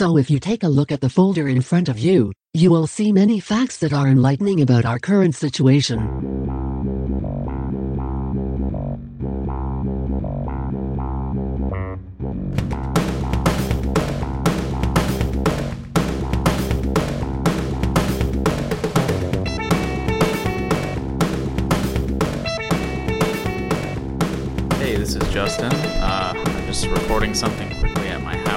So if you take a look at the folder in front of you, you will see many facts that are enlightening about our current situation. Hey, this is Justin. Uh, I'm just recording something quickly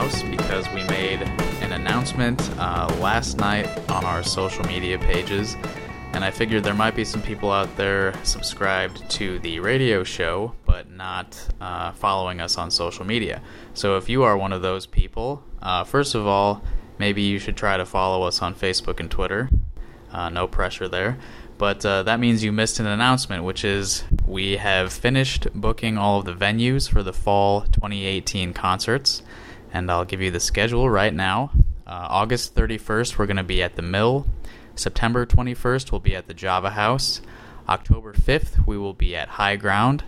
house because we made an announcement uh, last night on our social media pages, and I figured there might be some people out there subscribed to the radio show but not uh, following us on social media. So if you are one of those people, uh, first of all, maybe you should try to follow us on Facebook and Twitter. Uh, no pressure there. But uh, that means you missed an announcement, which is we have finished booking all of the venues for the fall 2018 concerts. And I'll give you the schedule right now. Uh, August 31st, we're going to be at the Mill. September 21st, we'll be at the Java House. October 5th, we will be at High Ground.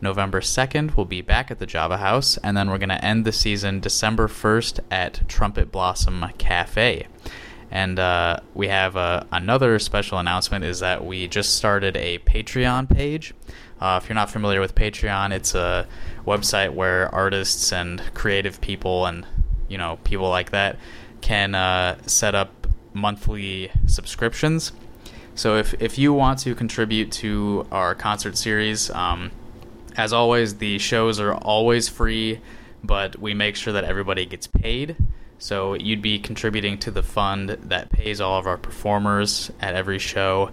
November 2nd, we'll be back at the Java House. And then we're going to end the season December 1st at Trumpet Blossom Cafe. And uh, we have uh, another special announcement is that we just started a Patreon page. Uh, if you're not familiar with Patreon, it's a website where artists and creative people and you know people like that can uh, set up monthly subscriptions. So if if you want to contribute to our concert series, um, as always, the shows are always free, but we make sure that everybody gets paid. So you'd be contributing to the fund that pays all of our performers at every show,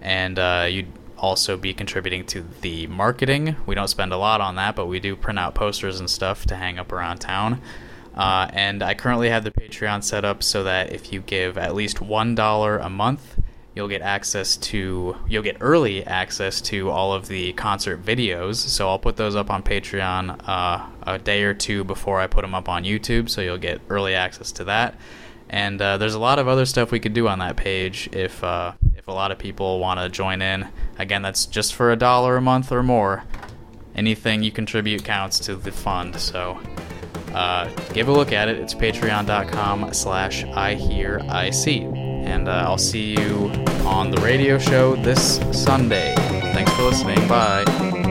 and uh, you'd also be contributing to the marketing. We don't spend a lot on that, but we do print out posters and stuff to hang up around town. Uh, and I currently have the Patreon set up so that if you give at least one dollar a month, you'll get access to you'll get early access to all of the concert videos so i'll put those up on patreon uh, a day or two before i put them up on youtube so you'll get early access to that and uh, there's a lot of other stuff we could do on that page if uh, if a lot of people want to join in again that's just for a dollar a month or more anything you contribute counts to the fund so uh, give a look at it it's patreon.com slash i hear i see and uh, I'll see you on the radio show this Sunday. Thanks for listening. Bye.